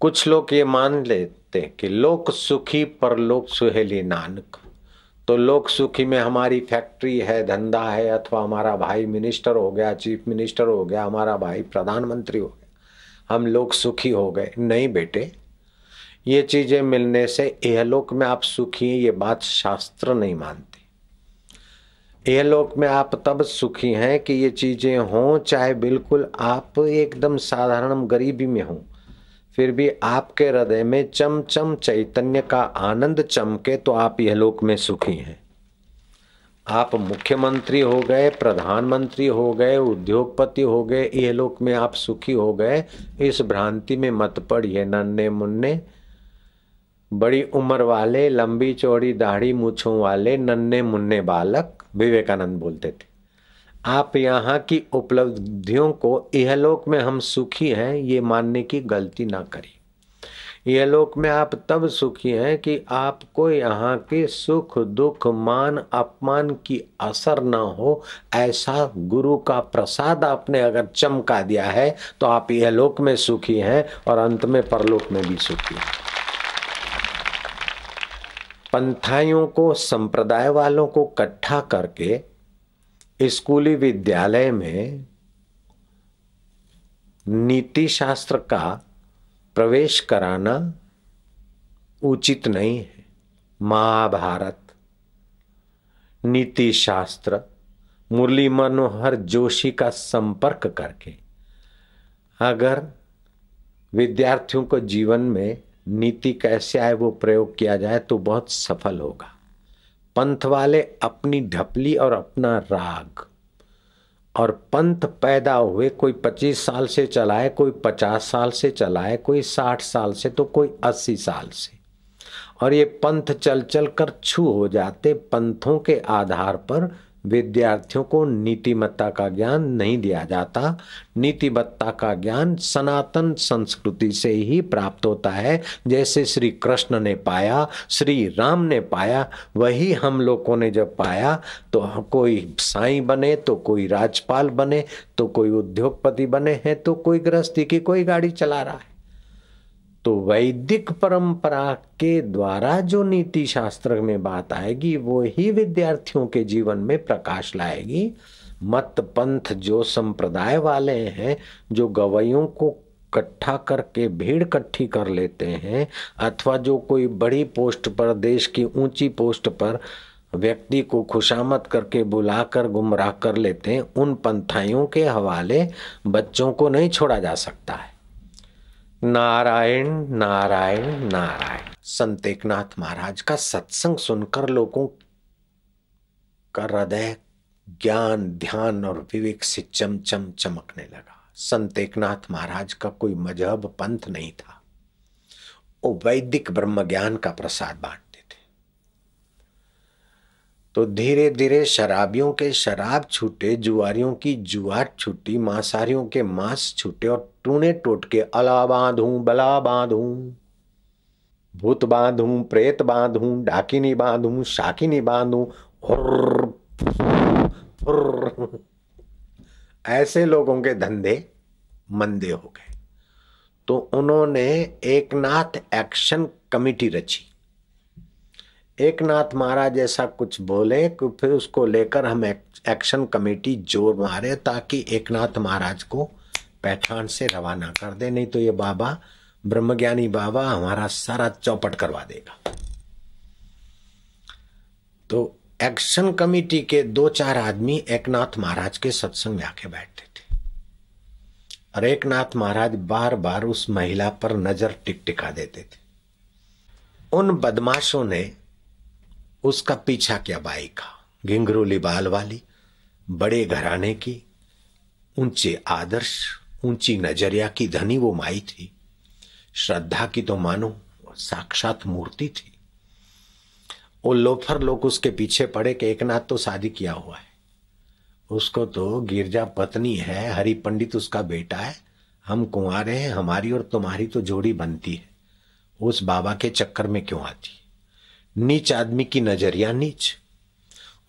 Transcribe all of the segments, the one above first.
कुछ लोग ये मान लेते कि लोक सुखी पर लोक सुहेली नानक। तो लोक सुखी में हमारी फैक्ट्री है, धंधा है, अथवा हमारा भाई मिनिस्टर हो गया, चीफ मिनिस्टर हो गया, हमारा भाई प्रधानमंत्री हो गया। हम लोग सुखी हो गए। नहीं बेटे, ये चीज़ें मिलने से एहलोक में आप सुखी हैं, ये बात शास्त्र नहीं मानती। एहलोक में आप तब सुखी हैं कि ये चीज़ें हों, चाहे बिल्कुल आप एकदम साधारण गरीबी में हों। फिर भी आपके हृदय में चम चम चैतन्य का आनंद चमके तो आप यह लोक में सुखी हैं। आप मुख्यमंत्री हो गए, प्रधानमंत्री हो गए, उद्योगपति हो गए, यह लोक में आप सुखी हो गए, इस भ्रांति में मत पड़िए नन्हे मुन्ने। बड़ी उम्र वाले, लंबी चौड़ी दाढ़ी मूछों वाले, नन्हे मुन्ने बालक, विवेकानंद बोलते थे। आप यहाँ की उपलब्धियों को इहलोक में हम सुखी हैं, ये मानने की गलती ना करिए यहलोक में आप तब सुखी हैं कि आपको यहाँ के सुख, दुख, मान, अपमान की असर ना हो, ऐसा गुरु का प्रसाद आपने अगर चमका दिया है तो आप यहलोक में सुखी हैं और अंत में परलोक में भी सुखी हैं। पंथाइयों को, संप्रदाय वालों को इकट्ठा करके स्कूली विद्यालय में नीति शास्त्र का प्रवेश कराना उचित नहीं है। महाभारत, नीति शास्त्र, मुरली मनोहर जोशी का संपर्क करके, अगर विद्यार्थियों को जीवन में नीति कैसे आए वो प्रयोग किया जाए तो बहुत सफल होगा। पंथ वाले अपनी ढपली और अपना राग। और पंथ पैदा हुए कोई पच्चीस साल से चलाए, कोई पचास साल से चलाए, कोई साठ साल से तो कोई अस्सी साल से। और ये पंथ चल चल कर छू हो जाते, पंथों के आधार पर विद्यार्थियों को नीतिमत्ता का ज्ञान नहीं दिया जाता। नीतिमत्ता का ज्ञान सनातन संस्कृति से ही प्राप्त होता है। जैसे श्री कृष्ण ने पाया, श्री राम ने पाया, वही हम लोगों ने जब पाया तो कोई साईं बने तो कोई राजपाल बने तो कोई उद्योगपति बने हैं तो कोई गृहस्थी की कोई गाड़ी चला रहा है। तो वैदिक परंपरा के द्वारा जो नीति शास्त्र में बात आएगी, वो ही विद्यार्थियों के जीवन में प्रकाश लाएगी। मत पंथ जो संप्रदाय वाले हैं, जो गवैयों को इकट्ठा करके भीड़ इकट्ठी कर लेते हैं, अथवा जो कोई बड़ी पोस्ट पर, देश की ऊँची पोस्ट पर व्यक्ति को खुशामद करके बुलाकर गुमराह कर लेते हैं, उन पंथाइयों के हवाले बच्चों को नहीं छोड़ा जा सकता है। नारायण नारायण नारायण। संत एकनाथ महाराज का सत्संग सुनकर लोगों का हृदय ज्ञान, ध्यान और विवेक से चमचम चमकने लगा। संत एकनाथ महाराज का कोई मज़हब पंथ नहीं था। वो वैदिक ब्रह्म ज्ञान का प्रसाद बांटते थे तो धीरे धीरे शराबियों के शराब छूटे, जुआरियों की जुआर छूटी मांसारियों के मांस छूटे और टूने टोट के अला बांधू, बला बांधू। भूत बांधू, प्रेत बांधू, डाकिनी बांधू, शाकिनी बांधू ऐसे लोगों के धंधे मंदे हो गए। तो उन्होंने एक नाथ एक्शन कमिटी रची। एक नाथ महाराज ऐसा कुछ बोले कि फिर उसको लेकर हम एक्शन कमेटी ज़ोर मारे ताकि एक नाथ महाराज को पैठान से रवाना कर दे। नहीं तो ये बाबा, ब्रह्मज्ञानी बाबा हमारा सारा चौपट करवा देगा। तो एक्शन कमेटी के दो चार आदमी एक नाथ महाराज के सत्संग में आके बैठते थे। और एक नाथ महाराज बार बार उस महिला पर नज़र टिक टिका देते थे। उन बदमाशों ने उसका पीछा किया बाई का? घिंगरोली बाल वाली बड़े घराने की, ऊँचे आदर्श, ऊँची नज़रिया की धनी वो माई थी। श्रद्धा की तो मानो साक्षात मूर्ति थी। वो लोफर लोग उसके पीछे पड़े कि एक नाथ तो शादी किया हुआ है। उसको तो गिरजा पत्नी है, हरि पंडित उसका बेटा है। हम कुंवारे हैं, हमारी और तुम्हारी तो जोड़ी बनती है। उस बाबा के चक्कर में क्यों आती? नीच आदमी की नज़रिया नीच।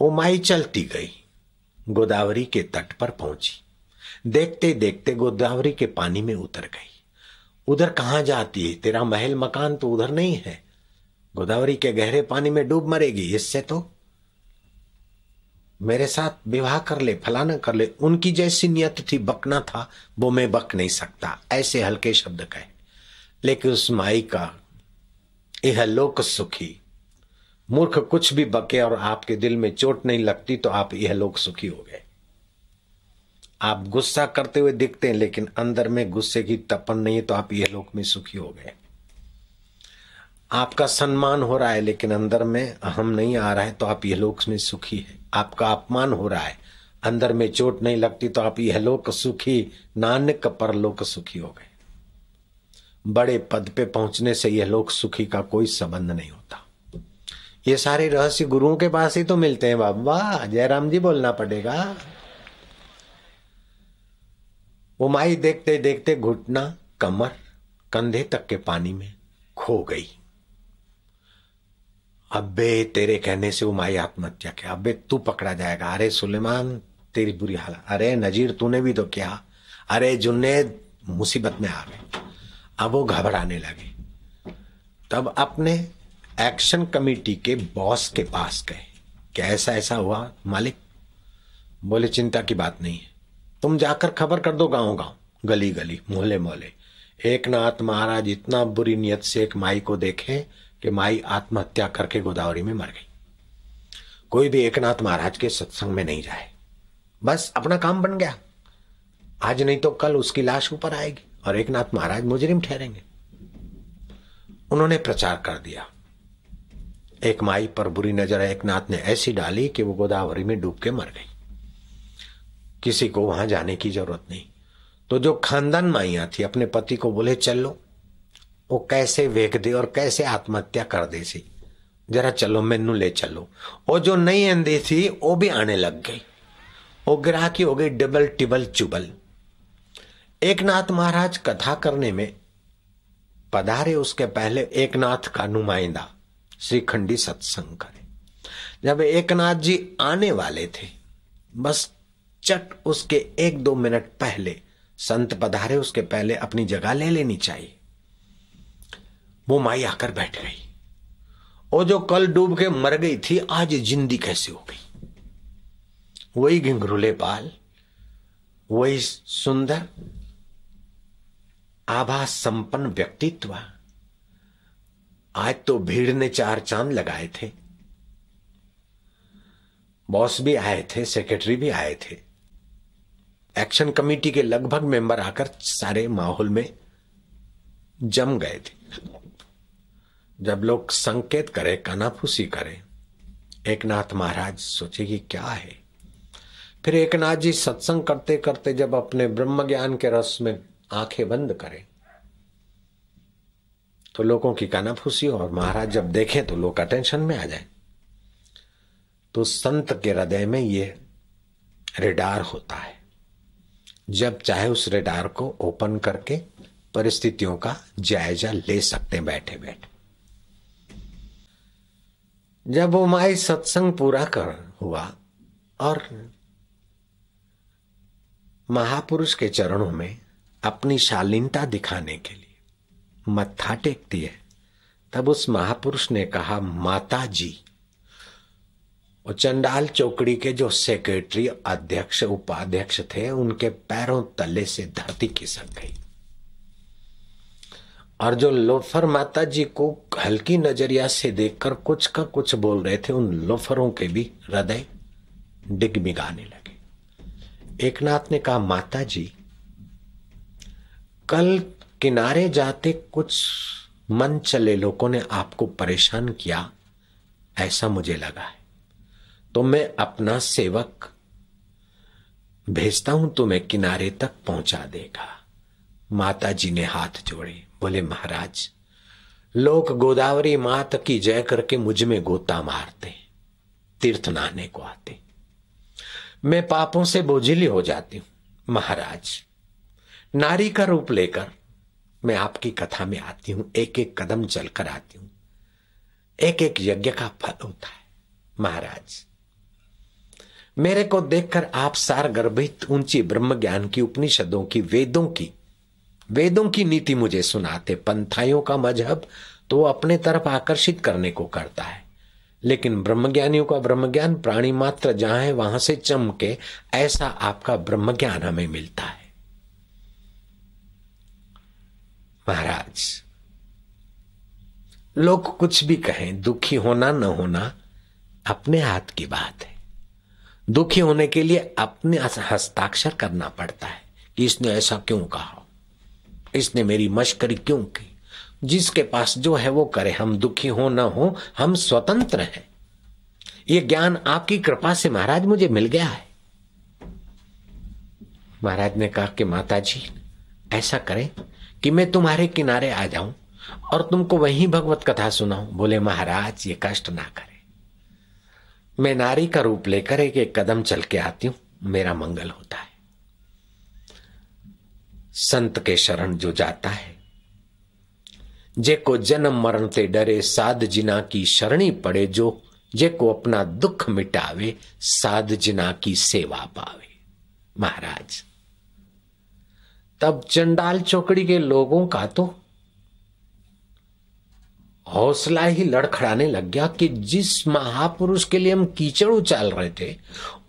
वो माई चलती गई, गोदावरी के तट पर पहुँची। देखते देखते गोदावरी के पानी में उतर गई। उधर कहाँ जाती है? तेरा महल मकान तो उधर नहीं है। गोदावरी के गहरे पानी में डूब मरेगी, इससे तो। मेरे साथ विवाह कर ले, फलाना कर ले, उनकी जैसी नियत थी बकना था, वो मैं बक नहीं सकता, ऐसे हल्के शब्द कहे। लेकिन उस माई का, यह लोक सुखी मूर्ख, कुछ भी बके और आपके दिल में चोट नहीं लगती तो आप यह लोग सुखी हो गए। आप गुस्सा करते हुए दिखते हैं, लेकिन अंदर में गुस्से की तपन नहीं है तो आप यह लोक में सुखी हो गए। आपका सम्मान हो रहा है, लेकिन अंदर में अहम नहीं आ रहा है तो आप यह लोक में सुखी है। आपका अपमान हो रहा है। अंदर में चोट नहीं लगती तो आप यह लोक सुखी, नानक परलोक सुखी हो गए। बड़े पद पे पहुँचने से यह लोक सुखी का कोई संबंध नहीं होता। ये सारे रहस्य गुरुओं के पास ही तो मिलते हैं बाबा। जयराम जी बोलना पड़ेगा। वो माई देखते देखते घुटना कमर कंधे तक के पानी में खो गई। अबे तेरे कहने से वो माई आत्महत्या किया। अबे तू पकड़ा जाएगा। अरे सुलेमान, तेरी बुरी हालत। अरे नजीर, तूने भी तो किया। अरे जुन्ने मुसीबत में आ गए। अब वो घबराने लगे। तब अपने एक्शन कमेटी के बॉस के पास गए। क्या ऐसा ऐसा हुआ, मालिक? बोले, चिंता की बात नहीं। है तुम जाकर खबर कर दो गाँव गाँव गली गली मोहल्ले मोहल्ले एक नाथ महाराज इतना बुरी नियत से एक माई को देखे कि माई आत्महत्या करके गोदावरी में मर गई। कोई भी एक नाथ महाराज के सत्संग में नहीं जाए। बस अपना काम बन गया। आज नहीं तो कल उसकी लाश ऊपर आएगी और एक नाथ महाराज मुजरिम ठहरेंगे। उन्होंने प्रचार कर दिया। एक माई पर बुरी नज़र एक नाथ ने ऐसी डाली कि वो गोदावरी में डूब के मर गई। किसी को वहाँ जाने की ज़रूरत नहीं। तो जो खानदान माइया थी, अपने पति को बोले, चलो, वो कैसे वेख दे और कैसे आत्महत्या कर दे सी जरा चलो, मैनू ले चलो। वो जो नहीं आंदी थी, वो भी आने लग गई। वो ग्राह की हो गई डबल टिबल चुबल। एक नाथ महाराज कथा करने में पधारे उसके पहले एक नाथ का नुमाइंदा। श्रीखंडी सत्संग करे। जब एक नाथ जी आने वाले थे, बस चट उसके एक दो मिनट पहले, संत पधारे, उसके पहले अपनी जगह ले लेनी चाहिए। वो माई आकर बैठ गई। वो जो कल डूब के मर गई थी, आज जिंदी कैसे हो गई? वही घिंगरुले बाल वही सुंदर आभा संपन्न व्यक्तित्व आज तो भीड़ ने चार चाँद लगाए थे। बॉस भी आए थे, सेक्रेटरी भी आए थे। एक्शन कमेटी के लगभग मेंबर आकर सारे माहौल में जम गए थे। जब लोग संकेत करें, कानाफूसी करे एक नाथ महाराज सोचे कि क्या है। फिर एक नाथ जी सत्संग करते करते जब अपने ब्रह्म ज्ञान के रस में आँखें बंद करें तो लोगों की कानाफूसी और महाराज जब देखें तो लोग अटेंशन में आ जाए। तो संत के हृदय में ये रेडार होता है। जब चाहे उस रेडार को ओपन करके परिस्थितियों का जायजा ले सकते हैं बैठे बैठे जब वो माई सत्संग पूरा कर हुआ और महापुरुष के चरणों में अपनी शालीनता दिखाने के लिए मत्था टेकती है। तब उस महापुरुष ने कहा माता जी और चंडाल चौकड़ी के जो सेक्रेटरी, अध्यक्ष, उपाध्यक्ष थे, उनके पैरों तले से धरती खिसक गई। और जो लोफर माता जी को हल्की नज़रिया से देखकर कुछ का कुछ बोल रहे थे, उन लोफरों के भी हृदय डिगमिगाने लगे। एक नाथ ने कहा माता जी कल किनारे जाते कुछ मन चले लोगों ने आपको परेशान किया, ऐसा मुझे लगा है। तो मैं अपना सेवक भेजता हूँ तुम्हें किनारे तक पहुँचा देगा। माता जी ने हाथ जोड़े, बोले, महाराज, लोग गोदावरी मात की जय करके मुझमें गोता मारते, तीर्थ नहाने को आते। मैं पापों से बोझिली हो जाती हूँ, महाराज। नारी का रूप लेकर मैं आपकी कथा में आती हूँ एक एक कदम चलकर आती हूँ। एक एक यज्ञ का फल होता है, महाराज। मेरे को देखकर आप सार गर्भित ऊँची ब्रह्म ज्ञान की उपनिषदों की, वेदों की वेदों की नीति मुझे सुनाते, पंथाइयों का मज़हब तो वो अपने तरफ़ आकर्षित करने को करता है। लेकिन ब्रह्मज्ञानियों का ब्रह्मज्ञान, प्राणी मात्र जहाँ है, वहाँ से चमके, ऐसा आपका ब्रह्मज्ञान हमें मिलता है। महाराज, लोग कुछ भी कहें, दुखी होना न होना अपने हाथ की बात है। दुखी होने के लिए अपने हस्ताक्षर करना पड़ता है कि इसने ऐसा क्यों कहा? इसने मेरी मश्करी क्यों की? जिसके पास जो है वो करे, हम दुखी हो ना हो, हम स्वतंत्र हैं। ये ज्ञान आपकी कृपा से महाराज मुझे मिल गया है। महाराज ने कहा कि माता जी ऐसा करें कि मैं तुम्हारे किनारे आ जाऊँ और तुमको वही भगवत कथा सुनाऊं। बोले, महाराज, ये कष्ट ना करे। मैं नारी का रूप लेकर एक एक कदम चल के आती हूँ। मेरा मंगल होता है। संत के शरण जो जाता है, जे को जन्म मरण ते डरे, साध जिना की शरणी पड़े, जो, जे को अपना दुख मिटावे, साध जिना की सेवा पावे। महाराज तब चंडाल चौकड़ी के लोगों का तो हौसला ही लड़खड़ाने लग गया कि जिस महापुरुष के लिए हम कीचड़ उचाल रहे थे,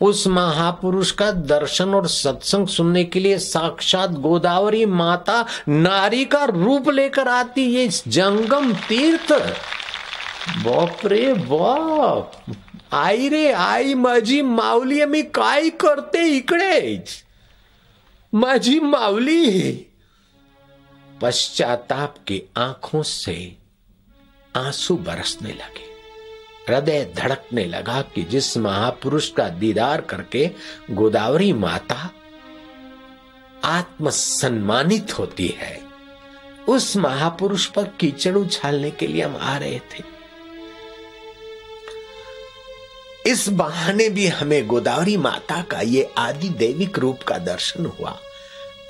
उस महापुरुष का दर्शन और सत्संग सुनने के लिए साक्षात गोदावरी माता नारी का रूप लेकर आती ये जंगम तीर्थ। बाप रे बाप! आई रे आई माझी, माऊली मी काय करते इकडे? माझी माऊली. पश्चाताप की आँखों से आँसू बरसने लगे. हृदय धड़कने लगा कि जिस महापुरुष का दीदार करके गोदावरी माता आत्म सम्मानित होती है, उस महापुरुष पर कीचड़ उछालने के लिए हम आ रहे थे। इस बहाने भी हमें गोदावरी माता का ये आदि देविक रूप का दर्शन हुआ।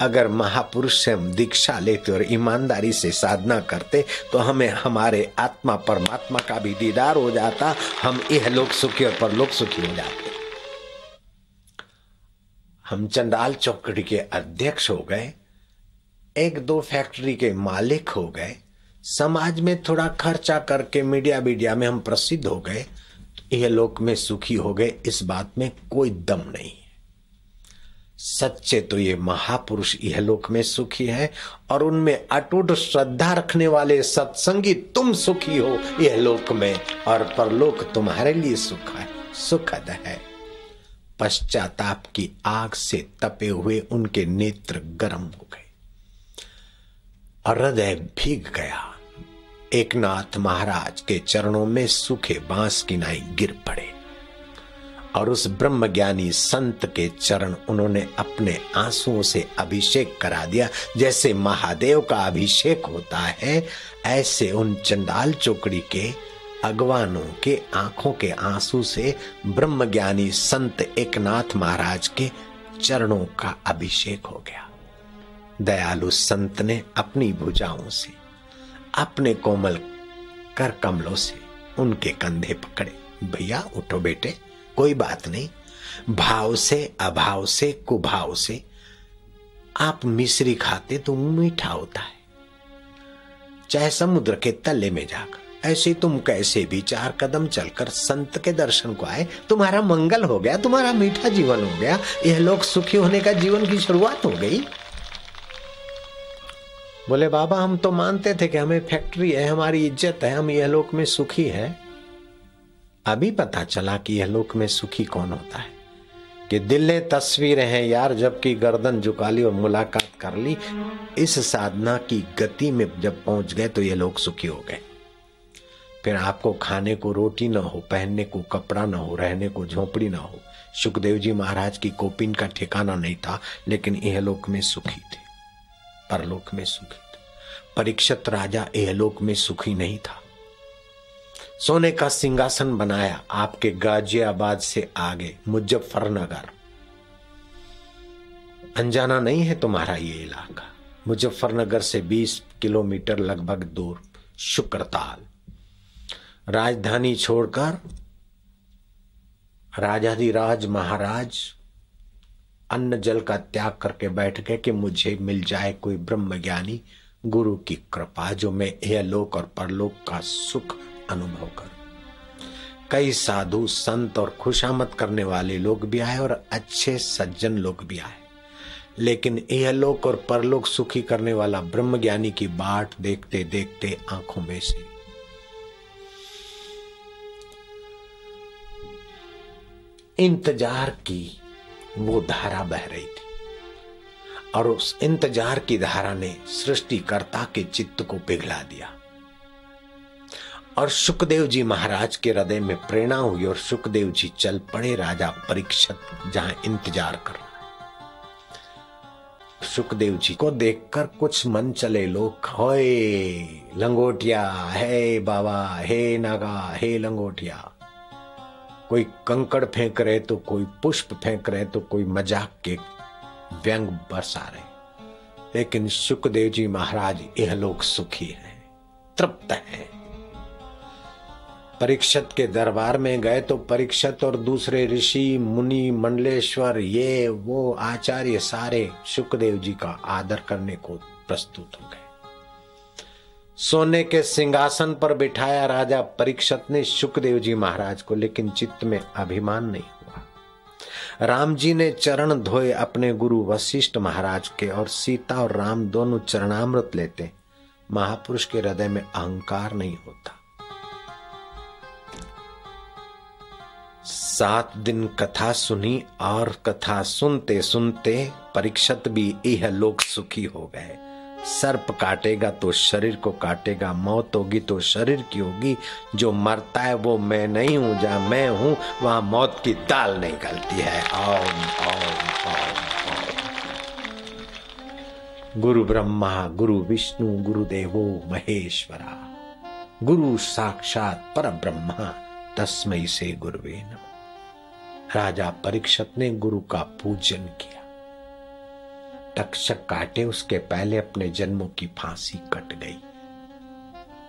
अगर महापुरुष से हम दीक्षा लेते और ईमानदारी से साधना करते तो हमें हमारे आत्मा परमात्मा का भी दीदार हो जाता, हम यह लोग सुखी और परलोक सुखी हो जाते। हम चंडाल चौकड़ी के अध्यक्ष हो गए, एक दो फैक्ट्री के मालिक हो गए, समाज में थोड़ा खर्चा करके मीडिया मीडिया में हम प्रसिद्ध हो गए यह लोक में सुखी हो गए, इस बात में कोई दम नहीं सच्चे तो ये महापुरुष यह लोक में सुखी है और उनमें अटूट श्रद्धा रखने वाले सत्संगी तुम सुखी हो, यह लोक में, और परलोक तुम्हारे लिए सुख है, सुखद है। पश्चाताप की आग से तपे हुए उनके नेत्र गर्म हो गए, और हृदय भीग गया। एक नाथ महाराज के चरणों में सूखे बाँस की नाई गिर पड़े, और उस ब्रह्म ज्ञानी संत के चरण उन्होंने अपने आंसुओं से अभिषेक करा दिया। जैसे महादेव का अभिषेक होता है, ऐसे उन चंडाल चौकड़ी के अगवानों के आँखों के आँसू से ब्रह्म ज्ञानी संत एकनाथ महाराज के चरणों का अभिषेक हो गया। दयालु संत ने अपनी भुजाओं से अपने कोमल कर कमलों से उनके कंधे पकड़े। भैया, उठो बेटे, कोई बात नहीं। भाव से, अभाव से, कुभाव से। आप मिश्री खाते तो मीठा होता है। चाहे समुद्र के तले में जाकर, ऐसे तुम कैसे भी चार कदम चलकर संत के दर्शन को आए। तुम्हारा मंगल हो गया, तुम्हारा मीठा जीवन हो गया। यह लोग सुखी होने का जीवन की शुरुआत हो गई। बोले, बाबा, हम तो मानते थे कि हमें फैक्ट्री है, हमारी इज़्ज़त है, हम यह लोक में सुखी है। अभी पता चला कि यह लोक में सुखी कौन होता है। कि दिल ने तस्वीरें हैं यार, जबकि गर्दन झुका ली और मुलाकात कर ली, इस साधना की गति में जब पहुँच गए तो ये लोग सुखी हो गए। फिर आपको खाने को रोटी ना हो, पहनने को कपड़ा ना हो, रहने को झोपड़ी ना हो सुखदेव जी महाराज की कोपिन का ठिकाना नहीं था, लेकिन यह लोक में सुखी थे। परलोक में सुखी परीक्षित राजा यह लोक में सुखी नहीं था। सोने का सिंहासन बनाया आपके गाजियाबाद से आगे, मुजफ्फरनगर। अनजाना नहीं है तुम्हारा ये इलाका। मुजफ्फरनगर से 20 किलोमीटर लगभग दूर, शुक्रताल। राजधानी छोड़कर राजाधिराज महाराज अन्न जल का त्याग करके बैठ गए कि मुझे मिल जाए कोई ब्रह्म ज्ञानी गुरु की कृपा जो मैं यह लोक और परलोक का सुख अनुभव करूँ। कई साधु, संत और खुशामद करने वाले लोग भी आए और अच्छे सज्जन लोग भी आए। लेकिन यह लोक और परलोक सुखी करने वाला ब्रह्म ज्ञानी की बाट देखते देखते आँखों में से इंतज़ार की वो धारा बह रही थी। और उस इंतज़ार की धारा ने सृष्टिकर्ता के चित्त को पिघला दिया। और सुखदेव जी महाराज के हृदय में प्रेरणा हुई और सुखदेव जी चल पड़े राजा परीक्षित, जहाँ इंतज़ार कर सुखदेव जी को देखकर कुछ मन चले लोग लंगोटिया, हे बाबा, हे नागा, हे लंगोटिया कोई कंकड़ फेंक रहे तो कोई पुष्प फेंक रहे तो कोई मज़ाक के व्यंग बरसा रहे। लेकिन सुखदेव जी महाराज, यह लोग सुखी हैं, तृप्त हैं। परीक्षत के दरबार में गए तो परीक्षत और दूसरे ऋषि, मुनि, मंडलेश्वर, ये, वो, आचार्य सारे सुखदेव जी का आदर करने को प्रस्तुत हो गए। सोने के सिंहासन पर बिठाया राजा परीक्षत ने सुखदेव जी महाराज को, लेकिन चित्त में अभिमान नहीं हुआ। राम जी ने चरण धोए अपने गुरु वशिष्ठ महाराज के और सीता और राम दोनों चरणामृत लेते। महापुरुष के हृदय में अहंकार नहीं होता। सात दिन कथा सुनी और कथा सुनते सुनते परीक्षत भी यह लोग सुखी हो गए। सर्प काटेगा तो शरीर को काटेगा, मौत होगी तो शरीर की होगी। जो मरता है वो मैं नहीं हूँ, जहाँ मैं हूँ, वहाँ मौत की ताल नहीं गलती है। ओम ओम ओम गुरु ब्रह्मा, गुरु विष्णु, गुरु देवो महेश्वरा। गुरु साक्षात पर ब्रह्मा तस्मय से गुरुवे नम। राजा परीक्षत ने गुरु का पूजन किया। तक्षक काटे उसके पहले अपने जन्मों की फांसी कट गई।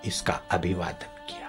इसका अभिवादन किया।